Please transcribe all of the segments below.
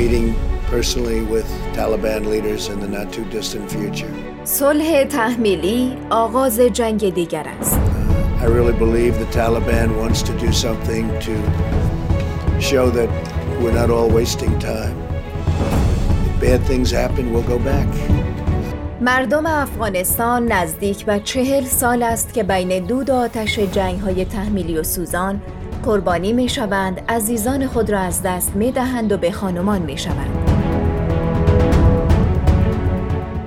meeting personally with Taliban leaders in the not too distant future. صلح تحمیلی آغاز جنگ دیگر است. I really believe the Taliban wants to do something to show that we're not all wasting time. If bad things happen, we'll go back. مردم افغانستان نزدیک به چهل سال است که بین دود و آتش جنگ های تحمیلی و سوزان قربانی می شوند عزیزان خود را از دست می دهند و به خانمان می شوند.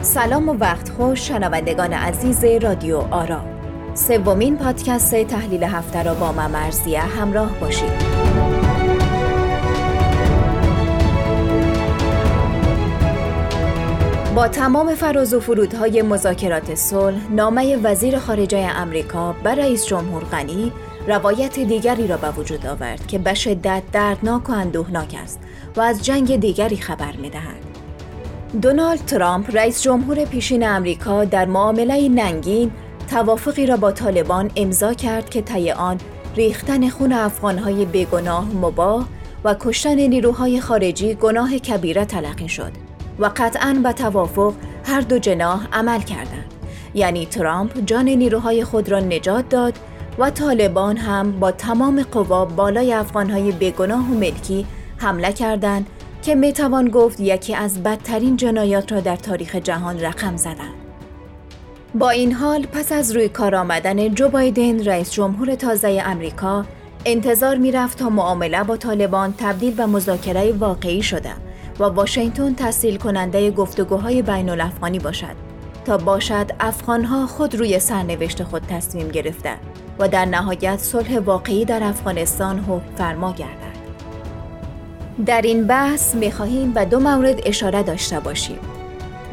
سلام و وقت خوش شنوندگان عزیز رادیو آرا سومین پادکست تحلیل هفته را با من مرزیه همراه باشید با تمام فراز و فرودهای مذاکرات صلح نامه وزیر خارجه امریکا بر رئیس جمهور غنی روایت دیگری را به وجود آورد که به شدت دردناک و اندوهناک است و از جنگ دیگری خبر می‌دهد. دونالد ترامپ رئیس جمهور پیشین امریکا در معامله ننگین توافقی را با طالبان امضا کرد که طی آن ریختن خون افغانهای بیگناه مباه و کشتن نیروهای خارجی گناه کبیره تلقی شد و قطعا به توافق هر دو جناح عمل کردند. یعنی ترامپ جان نیروهای خود را نجات داد و طالبان هم با تمام قوا بالای افغانهای بیگناه و ملکی حمله کردند که می‌توان گفت یکی از بدترین جنایات را در تاریخ جهان رقم زدند. با این حال پس از روی کار آمدن جو بایدن رئیس جمهور تازه امریکا انتظار می‌رفت تا معامله با طالبان تبدیل به مذاکره واقعی شده و واشنگتن تسهیل کننده گفتگوهای بین الافغانی باشد تا باشد افغانها خود روی سرنوشت خود تصمیم گرفته و در نهایت صلح واقعی در افغانستان حکم فرما گردد. در این بحث می خواهیم به دو مورد اشاره داشته باشیم.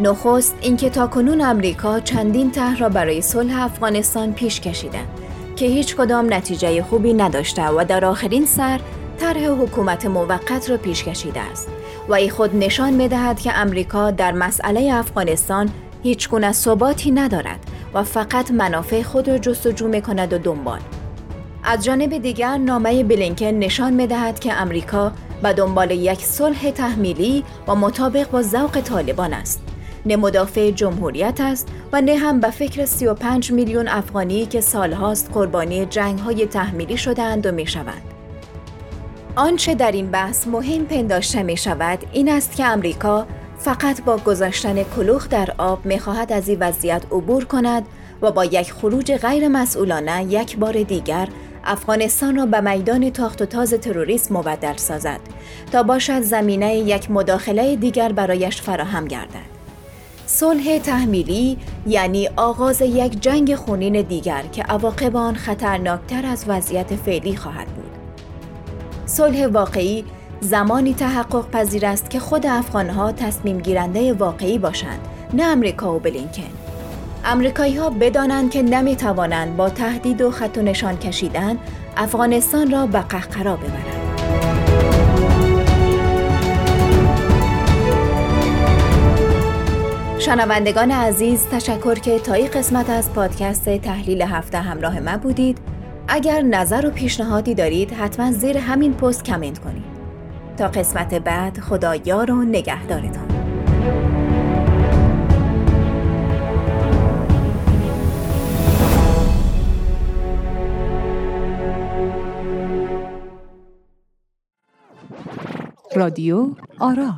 نخست اینکه تاکنون امریکا چندین طرح را برای صلح افغانستان پیش کشیده که هیچ کدام نتیجه خوبی نداشته و در آخرین سر طرح حکومت موقت را پیش کشیده است و ای خود نشان می دهد که امریکا در مسئله افغانستان هیچ گونه ثباتی ندارد و فقط منافع خود را جستجو می کند و دنبال. از جانب دیگر نامه بلینکن نشان می دهد که امریکا و دنبال یک صلح تحمیلی و مطابق با ذوق طالبان است. نه مدافع جمهوریت است و نه هم به فکر 35 میلیون افغانی که سالهاست قربانی جنگ های تحمیلی شدهاند و می شوند. آنچه در این بحث مهم پنداشته می شود این است که امریکا فقط با گذاشتن کلوخ در آب می خواهد از این وضعیت عبور کند و با یک خروج غیر مسئولانه یک بار دیگر افغانستان را به میدان تاخت و تاز تروریسم مبدل سازد تا باشد زمینه یک مداخله دیگر برایش فراهم گردد. صلح تحمیلی یعنی آغاز یک جنگ خونین دیگر که عواقب آن خطرناکتر از وضعیت فعلی خواهد بود. صلح واقعی زمانی تحقق پذیر است که خود افغانها تصمیم گیرنده واقعی باشند نه امریکا و بلینکن امریکایی ها بدانند که نمی توانند با تهدید و خط و نشان کشیدن افغانستان را به قهقرا ببرند. شنوندگان عزیز تشکر که تا این قسمت از پادکست تحلیل هفته همراه ما بودید. اگر نظر و پیشنهادی دارید حتما زیر همین پست کامنت کنید. تا قسمت بعد خدا یار و نگهدارتان. رادیو آرا